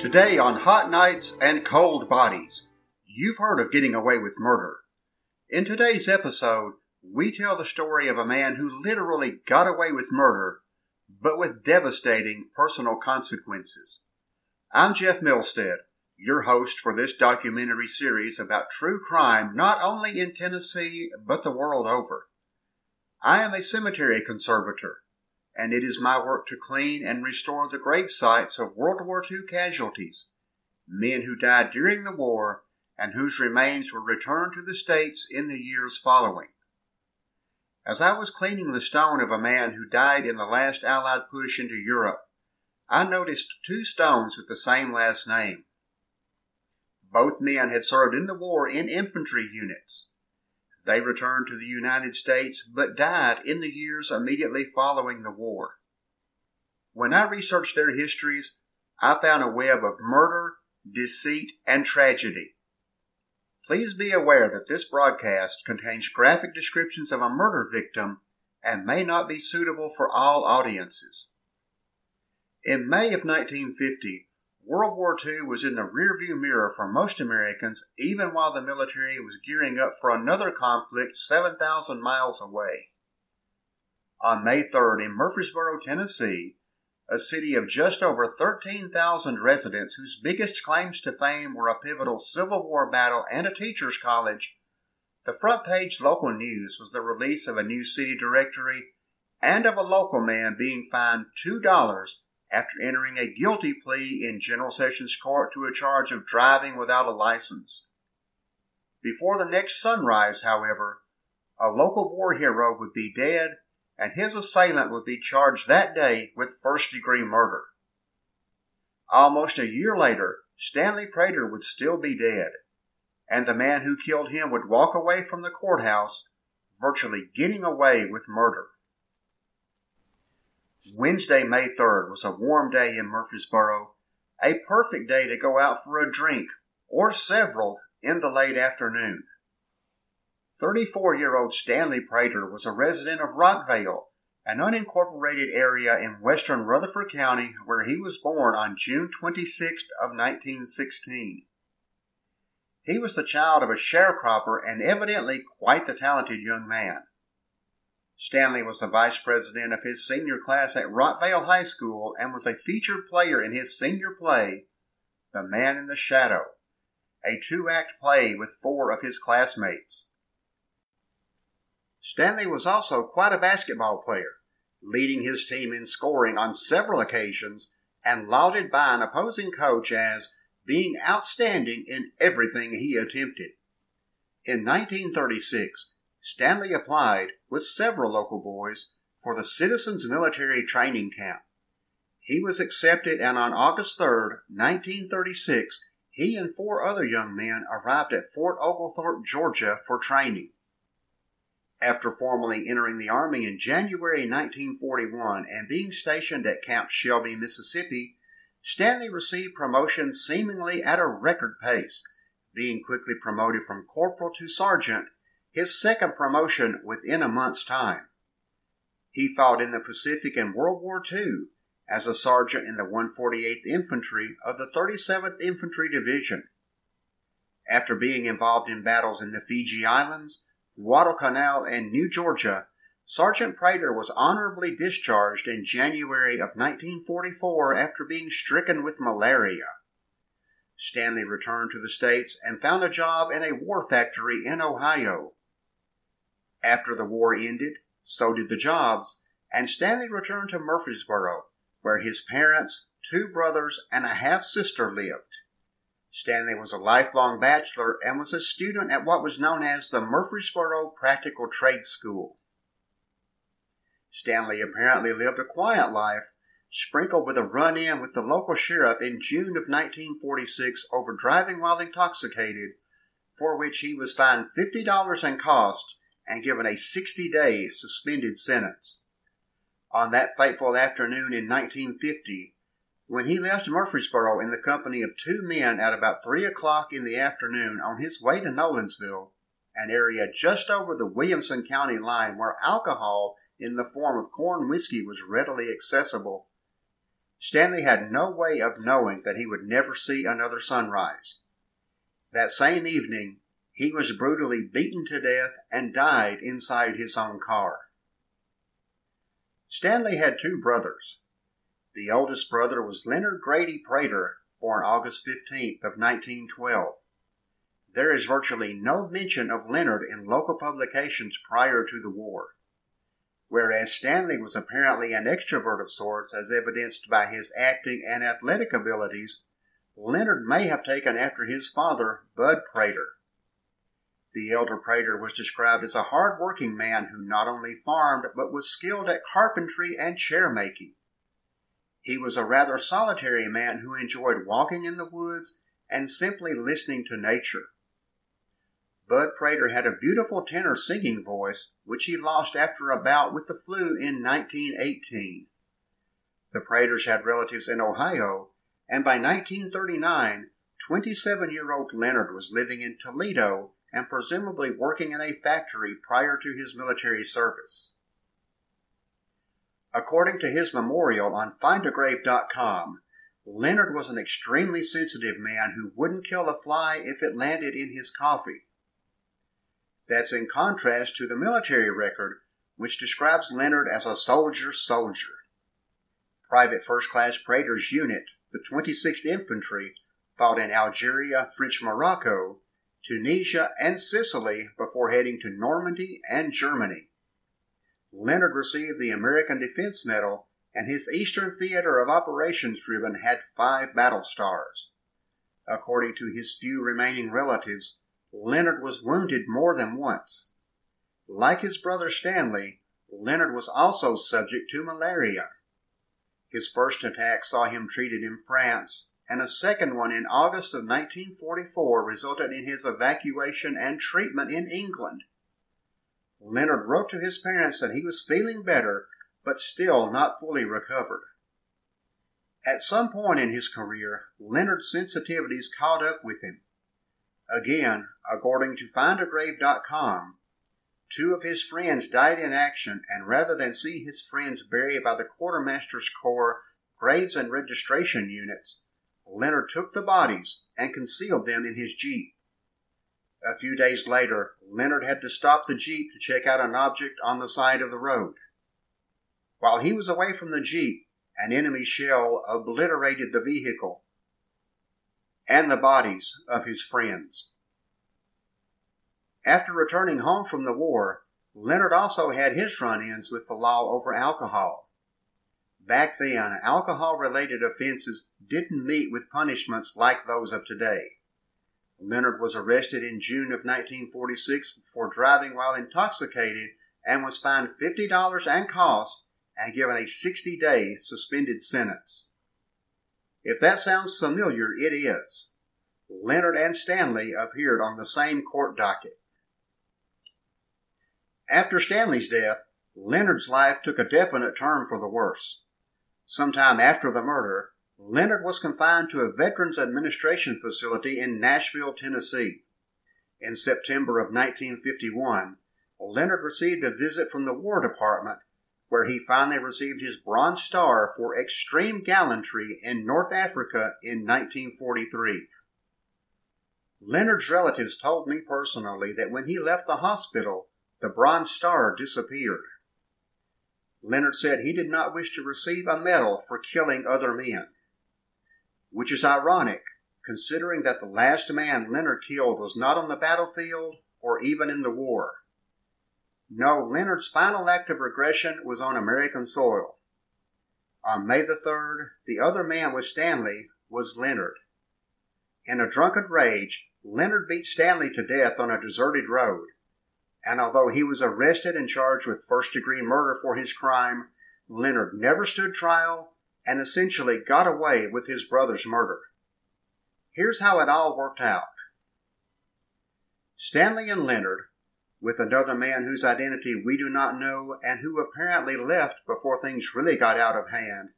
Today on Hot Nights and Cold Bodies, you've heard of getting away with murder. In today's episode, we tell the story of a man who literally got away with murder, but with devastating personal consequences. I'm Jeff Milstead, your host for this documentary series about true crime not only in Tennessee, but the world over. I am a cemetery conservator, and it is my work to clean and restore the grave sites of World War II casualties, men who died during the war and whose remains were returned to the States in the years following. As I was cleaning the stone of a man who died in the last Allied push into Europe, I noticed two stones with the same last name. Both men had served in the war in infantry units. They returned to the United States but died in the years immediately following the war. When I researched their histories, I found a web of murder, deceit, and tragedy. Please be aware that this broadcast contains graphic descriptions of a murder victim and may not be suitable for all audiences. In May of 1950, World War II was in the rearview mirror for most Americans, even while the military was gearing up for another conflict 7,000 miles away. On May 3rd, in Murfreesboro, Tennessee, a city of just over 13,000 residents whose biggest claims to fame were a pivotal Civil War battle and a teacher's college, the front page local news was the release of a new city directory and of a local man being fined $2 after entering a guilty plea in General Sessions Court to a charge of driving without a license. Before the next sunrise, however, a local war hero would be dead and his assailant would be charged that day with first degree murder. Almost a year later, Stanley Prater would still be dead, and the man who killed him would walk away from the courthouse, virtually getting away with murder. Wednesday, May 3rd was a warm day in Murfreesboro, a perfect day to go out for a drink or several in the late afternoon. 34 year old Stanley Prater was a resident of Rockvale, an unincorporated area in western Rutherford County where he was born on June 26th of 1916. He was the child of a sharecropper and evidently quite the talented young man. Stanley was the vice president of his senior class at Rockvale High School and was a featured player in his senior play, The Man in the Shadow, a two act play with four of his classmates. Stanley was also quite a basketball player, leading his team in scoring on several occasions and lauded by an opposing coach as being outstanding in everything he attempted. In 1936, Stanley applied, with several local boys, for the Citizens Military Training Camp. He was accepted, and on August 3, 1936, he and four other young men arrived at Fort Oglethorpe, Georgia for training. After formally entering the Army in January 1941 and being stationed at Camp Shelby, Mississippi, Stanley received promotion seemingly at a record pace, being quickly promoted from corporal to sergeant his second promotion within a month's time. He fought in the Pacific in World War II as a sergeant in the 148th Infantry of the 37th Infantry Division. After being involved in battles in the Fiji Islands, Guadalcanal, and New Georgia, Sergeant Prater was honorably discharged in January of 1944 after being stricken with malaria. Stanley returned to the States and found a job in a war factory in Ohio. After the war ended, so did the jobs, and Stanley returned to Murfreesboro, where his parents, two brothers, and a half sister lived. Stanley was a lifelong bachelor and was a student at what was known as the Murfreesboro Practical Trade School. Stanley apparently lived a quiet life, sprinkled with a run in with the local sheriff in June of 1946 over driving while intoxicated, for which he was fined $50 and cost and given a 60 day suspended sentence. On that fateful afternoon in 1950, when he left Murfreesboro in the company of two men at about three o'clock in the afternoon on his way to Nolensville, an area just over the Williamson County line where alcohol in the form of corn whiskey was readily accessible, Stanley had no way of knowing that he would never see another sunrise. That same evening, he was brutally beaten to death and died inside his own car. Stanley had two brothers, the oldest brother was Leonard Grady Prater, born August 15th of 1912. There is virtually no mention of Leonard in local publications prior to the war. Whereas Stanley was apparently an extrovert of sorts, as evidenced by his acting and athletic abilities, Leonard may have taken after his father, Bud Prater. The elder Prater was described as a hard-working man who not only farmed but was skilled at carpentry and chair making. He was a rather solitary man who enjoyed walking in the woods and simply listening to nature. Bud Prater had a beautiful tenor singing voice, which he lost after a bout with the flu in 1918. The Praters had relatives in Ohio, and by 1939, 27 year old Leonard was living in Toledo and presumably working in a factory prior to his military service. According to his memorial on findagrave.com, Leonard was an extremely sensitive man who wouldn't kill a fly if it landed in his coffee. That's in contrast to the military record, which describes Leonard as a soldier's soldier. Private First Class Prater's unit, the 26th Infantry, fought in Algeria, French Morocco, Tunisia, and Sicily before heading to Normandy and Germany. Leonard received the American Defense Medal, and his Eastern Theater of Operations ribbon had five battle stars. According to his few remaining relatives, Leonard was wounded more than once. Like his brother Stanley, Leonard was also subject to malaria. His first attack saw him treated in France, and a second one in August of 1944 resulted in his evacuation and treatment in England. Leonard wrote to his parents that he was feeling better, but still not fully recovered. At some point in his career, Leonard's sensitivities caught up with him. Again, according to findagrave.com, two of his friends died in action, and rather than see his friends buried by the Quartermaster's Corps graves and registration units, Leonard took the bodies and concealed them in his Jeep. A few days later, Leonard had to stop the Jeep to check out an object on the side of the road. While he was away from the Jeep, an enemy shell obliterated the vehicle and the bodies of his friends. After returning home from the war, Leonard also had his run ins with the law over alcohol. Back then, alcohol related offenses didn't meet with punishments like those of today. Leonard was arrested in June of 1946 for driving while intoxicated and was fined $50 and cost and given a 60 day suspended sentence. If that sounds familiar, it is. Leonard and Stanley appeared on the same court docket. After Stanley's death, Leonard's life took a definite turn for the worse. Sometime after the murder, Leonard was confined to a Veterans Administration facility in Nashville, Tennessee. In September of 1951, Leonard received a visit from the War Department, where he finally received his Bronze Star for extreme gallantry in North Africa in 1943. Leonard's relatives told me personally that when he left the hospital, the Bronze Star disappeared. Leonard said he did not wish to receive a medal for killing other men which is ironic considering that the last man Leonard killed was not on the battlefield or even in the war. No, Leonard's final act of regression was on American soil. On May the 3rd, the other man with Stanley was Leonard. In a drunken rage, Leonard beat Stanley to death on a deserted road, and although he was arrested and charged with first degree murder for his crime, Leonard never stood trial and essentially got away with his brother's murder. Here's how it all worked out Stanley and Leonard, with another man whose identity we do not know and who apparently left before things really got out of hand,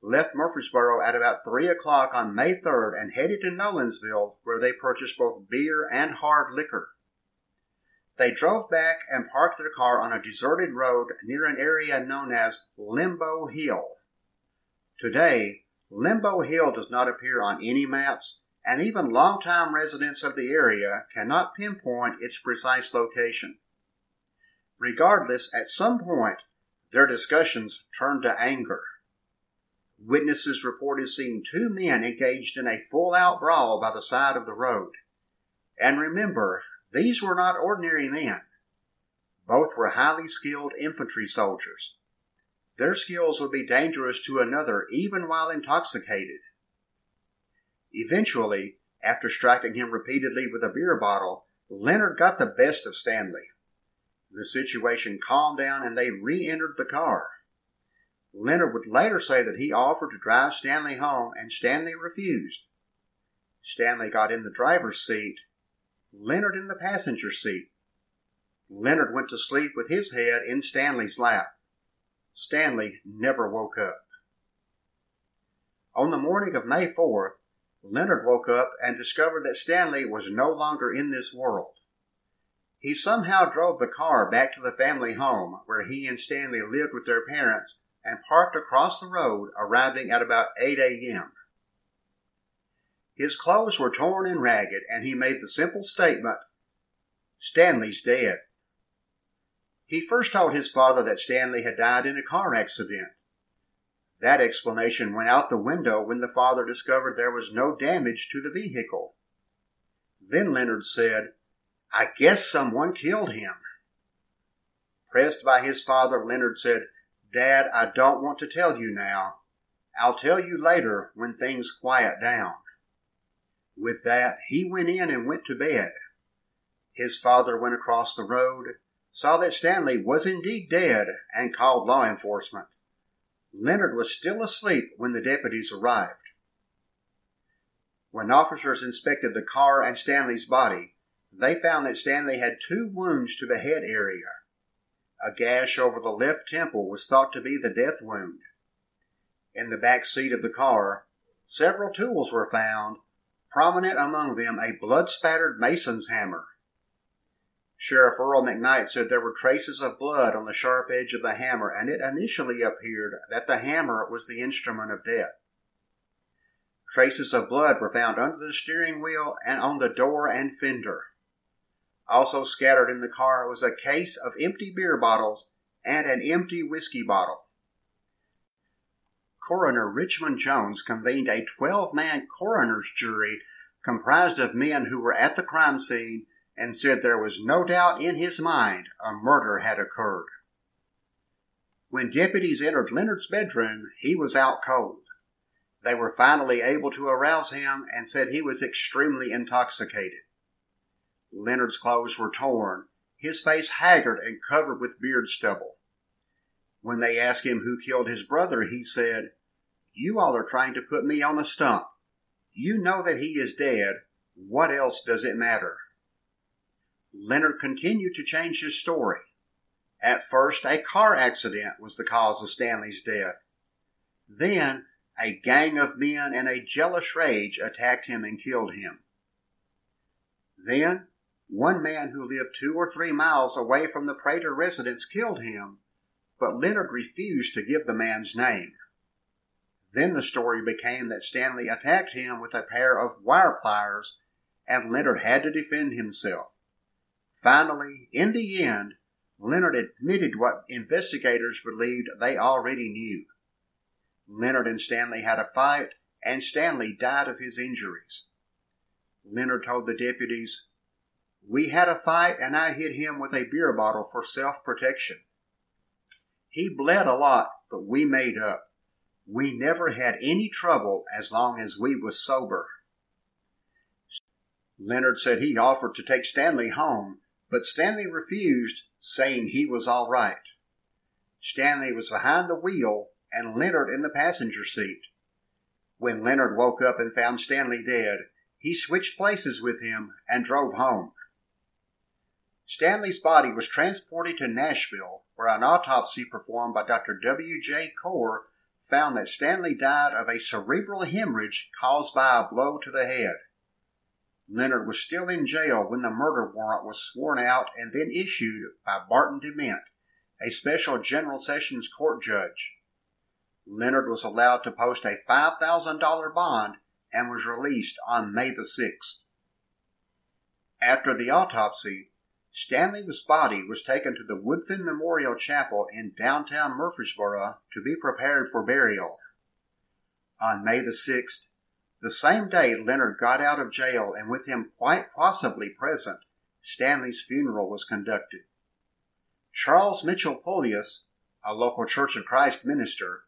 left Murfreesboro at about 3 o'clock on May 3rd and headed to Nolensville, where they purchased both beer and hard liquor. They drove back and parked their car on a deserted road near an area known as Limbo Hill. Today, Limbo Hill does not appear on any maps, and even longtime residents of the area cannot pinpoint its precise location. Regardless, at some point, their discussions turned to anger. Witnesses reported seeing two men engaged in a full out brawl by the side of the road. And remember, these were not ordinary men. Both were highly skilled infantry soldiers. Their skills would be dangerous to another even while intoxicated. Eventually, after striking him repeatedly with a beer bottle, Leonard got the best of Stanley. The situation calmed down and they re entered the car. Leonard would later say that he offered to drive Stanley home and Stanley refused. Stanley got in the driver's seat, Leonard in the passenger seat. Leonard went to sleep with his head in Stanley's lap. Stanley never woke up. On the morning of May 4th, Leonard woke up and discovered that Stanley was no longer in this world. He somehow drove the car back to the family home where he and Stanley lived with their parents and parked across the road, arriving at about 8 a.m. His clothes were torn and ragged, and he made the simple statement, Stanley's dead. He first told his father that Stanley had died in a car accident. That explanation went out the window when the father discovered there was no damage to the vehicle. Then Leonard said, I guess someone killed him. Pressed by his father, Leonard said, Dad, I don't want to tell you now. I'll tell you later when things quiet down. With that, he went in and went to bed. His father went across the road, saw that Stanley was indeed dead, and called law enforcement. Leonard was still asleep when the deputies arrived. When officers inspected the car and Stanley's body, they found that Stanley had two wounds to the head area. A gash over the left temple was thought to be the death wound. In the back seat of the car, several tools were found, prominent among them a blood spattered mason's hammer. Sheriff Earl McKnight said there were traces of blood on the sharp edge of the hammer, and it initially appeared that the hammer was the instrument of death. Traces of blood were found under the steering wheel and on the door and fender. Also scattered in the car was a case of empty beer bottles and an empty whiskey bottle. Coroner Richmond Jones convened a 12 man coroner's jury comprised of men who were at the crime scene and said there was no doubt in his mind a murder had occurred. When deputies entered Leonard's bedroom, he was out cold. They were finally able to arouse him and said he was extremely intoxicated. Leonard's clothes were torn, his face haggard and covered with beard stubble. When they asked him who killed his brother, he said, You all are trying to put me on a stump. You know that he is dead. What else does it matter? Leonard continued to change his story. At first, a car accident was the cause of Stanley's death. Then, a gang of men in a jealous rage attacked him and killed him. Then, one man who lived two or three miles away from the Prater residence killed him, but Leonard refused to give the man's name. Then the story became that Stanley attacked him with a pair of wire pliers, and Leonard had to defend himself. Finally, in the end, Leonard admitted what investigators believed they already knew. Leonard and Stanley had a fight, and Stanley died of his injuries. Leonard told the deputies, We had a fight, and I hit him with a beer bottle for self protection. He bled a lot, but we made up. We never had any trouble as long as we was sober. Leonard said he offered to take Stanley home, but Stanley refused, saying he was all right. Stanley was behind the wheel and Leonard in the passenger seat. When Leonard woke up and found Stanley dead, he switched places with him and drove home. Stanley's body was transported to Nashville, where an autopsy performed by Dr. W. J. Core found that Stanley died of a cerebral hemorrhage caused by a blow to the head. Leonard was still in jail when the murder warrant was sworn out and then issued by Barton DeMent, a special General Sessions Court judge. Leonard was allowed to post a $5,000 bond and was released on May the 6th. After the autopsy, Stanley's body was taken to the Woodfin Memorial Chapel in downtown Murfreesboro to be prepared for burial. On May the 6th, the same day Leonard got out of jail and with him quite possibly present, Stanley's funeral was conducted. Charles Mitchell Polius, a local Church of Christ minister,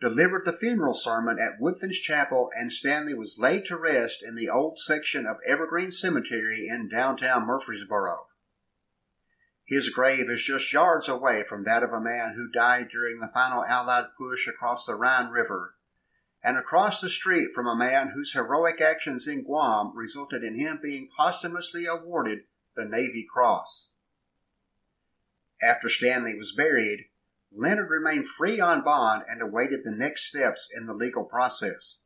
delivered the funeral sermon at Woodfin's Chapel, and Stanley was laid to rest in the old section of Evergreen Cemetery in downtown Murfreesboro. His grave is just yards away from that of a man who died during the final Allied push across the Rhine River and across the street from a man whose heroic actions in Guam resulted in him being posthumously awarded the Navy Cross. After Stanley was buried, Leonard remained free on bond and awaited the next steps in the legal process.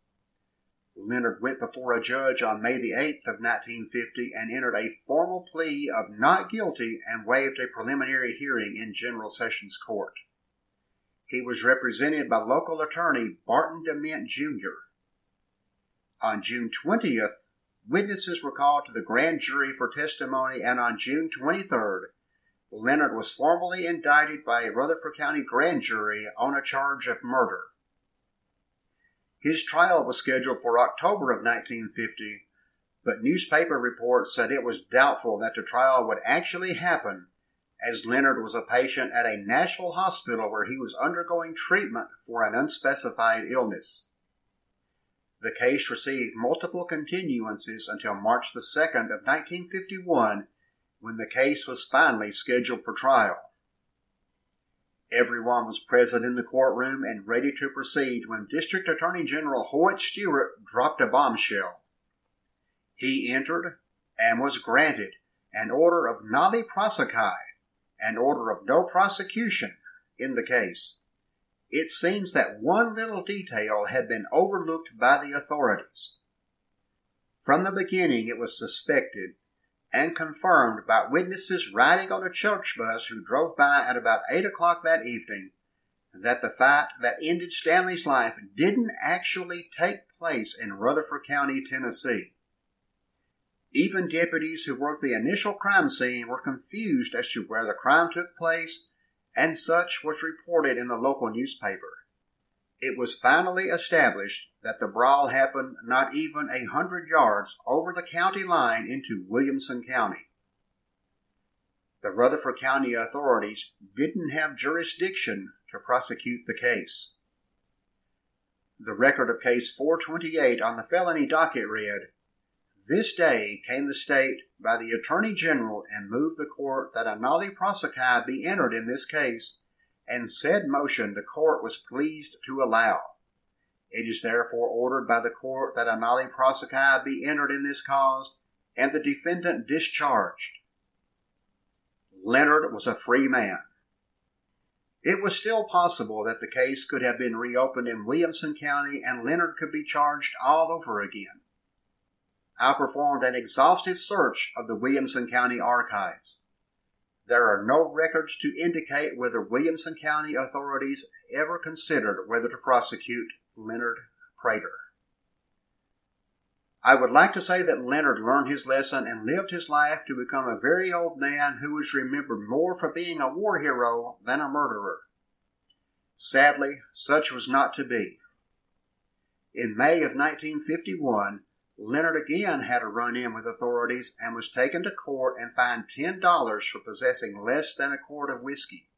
Leonard went before a judge on May the 8th of 1950 and entered a formal plea of not guilty and waived a preliminary hearing in General Sessions Court. He was represented by local attorney Barton DeMent Jr. On June 20th, witnesses were called to the grand jury for testimony, and on June 23rd, Leonard was formally indicted by a Rutherford County grand jury on a charge of murder. His trial was scheduled for October of 1950, but newspaper reports said it was doubtful that the trial would actually happen as Leonard was a patient at a Nashville hospital where he was undergoing treatment for an unspecified illness. The case received multiple continuances until March the 2nd of 1951 when the case was finally scheduled for trial. Everyone was present in the courtroom and ready to proceed when District Attorney General Hoyt Stewart dropped a bombshell. He entered and was granted an order of nolle prosequi an order of no prosecution in the case. It seems that one little detail had been overlooked by the authorities. From the beginning, it was suspected and confirmed by witnesses riding on a church bus who drove by at about 8 o'clock that evening that the fight that ended Stanley's life didn't actually take place in Rutherford County, Tennessee. Even deputies who worked the initial crime scene were confused as to where the crime took place, and such was reported in the local newspaper. It was finally established that the brawl happened not even a hundred yards over the county line into Williamson County. The Rutherford County authorities didn't have jurisdiction to prosecute the case. The record of case 428 on the felony docket read this day came the state by the Attorney General and moved the court that a nolle prosequi be entered in this case, and said motion the court was pleased to allow. It is therefore ordered by the court that a nolle prosequi be entered in this cause, and the defendant discharged. Leonard was a free man. It was still possible that the case could have been reopened in Williamson County and Leonard could be charged all over again. I performed an exhaustive search of the Williamson County archives. There are no records to indicate whether Williamson County authorities ever considered whether to prosecute Leonard Prater. I would like to say that Leonard learned his lesson and lived his life to become a very old man who is remembered more for being a war hero than a murderer. Sadly, such was not to be. In May of 1951, Leonard again had a run in with authorities and was taken to court and fined $10 for possessing less than a quart of whiskey.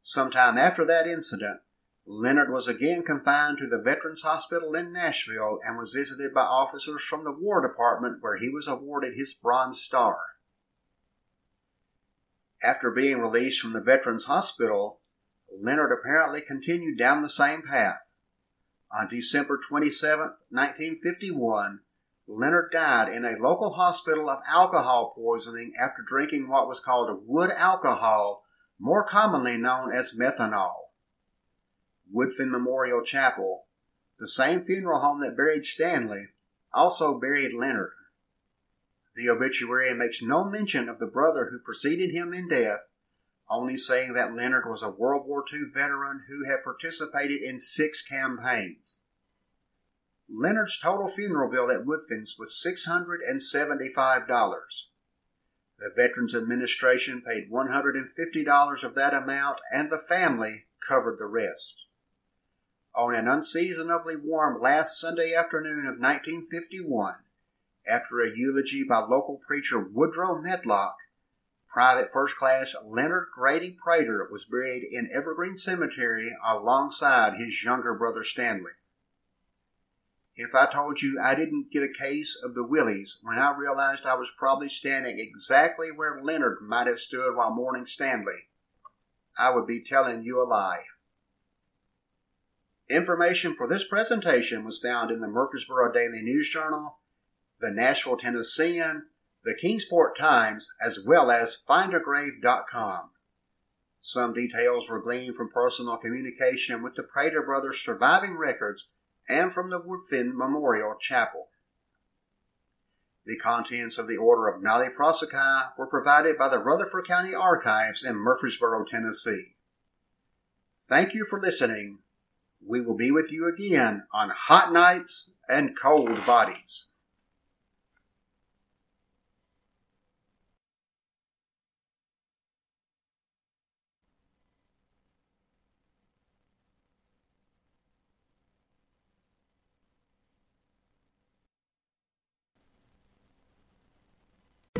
Sometime after that incident, Leonard was again confined to the Veterans Hospital in Nashville and was visited by officers from the War Department where he was awarded his Bronze Star. After being released from the Veterans Hospital, Leonard apparently continued down the same path. On December 27, 1951, Leonard died in a local hospital of alcohol poisoning after drinking what was called wood alcohol, more commonly known as methanol. Woodfin Memorial Chapel, the same funeral home that buried Stanley, also buried Leonard. The obituary makes no mention of the brother who preceded him in death, only saying that Leonard was a World War II veteran who had participated in six campaigns. Leonard's total funeral bill at Woodfin's was $675. The Veterans Administration paid $150 of that amount, and the family covered the rest. On an unseasonably warm last Sunday afternoon of 1951, after a eulogy by local preacher Woodrow Medlock, Private First Class Leonard Grady Prater was buried in Evergreen Cemetery alongside his younger brother Stanley. If I told you I didn't get a case of the willies when I realized I was probably standing exactly where Leonard might have stood while mourning Stanley, I would be telling you a lie. Information for this presentation was found in the Murfreesboro Daily News Journal, the Nashville Tennessean, the Kingsport Times, as well as findagrave.com. Some details were gleaned from personal communication with the Prater brothers' surviving records and from the Woodfin Memorial Chapel. The contents of the Order of Nolle Prosequi were provided by the Rutherford County Archives in Murfreesboro, Tennessee. Thank you for listening we will be with you again on hot nights and cold bodies.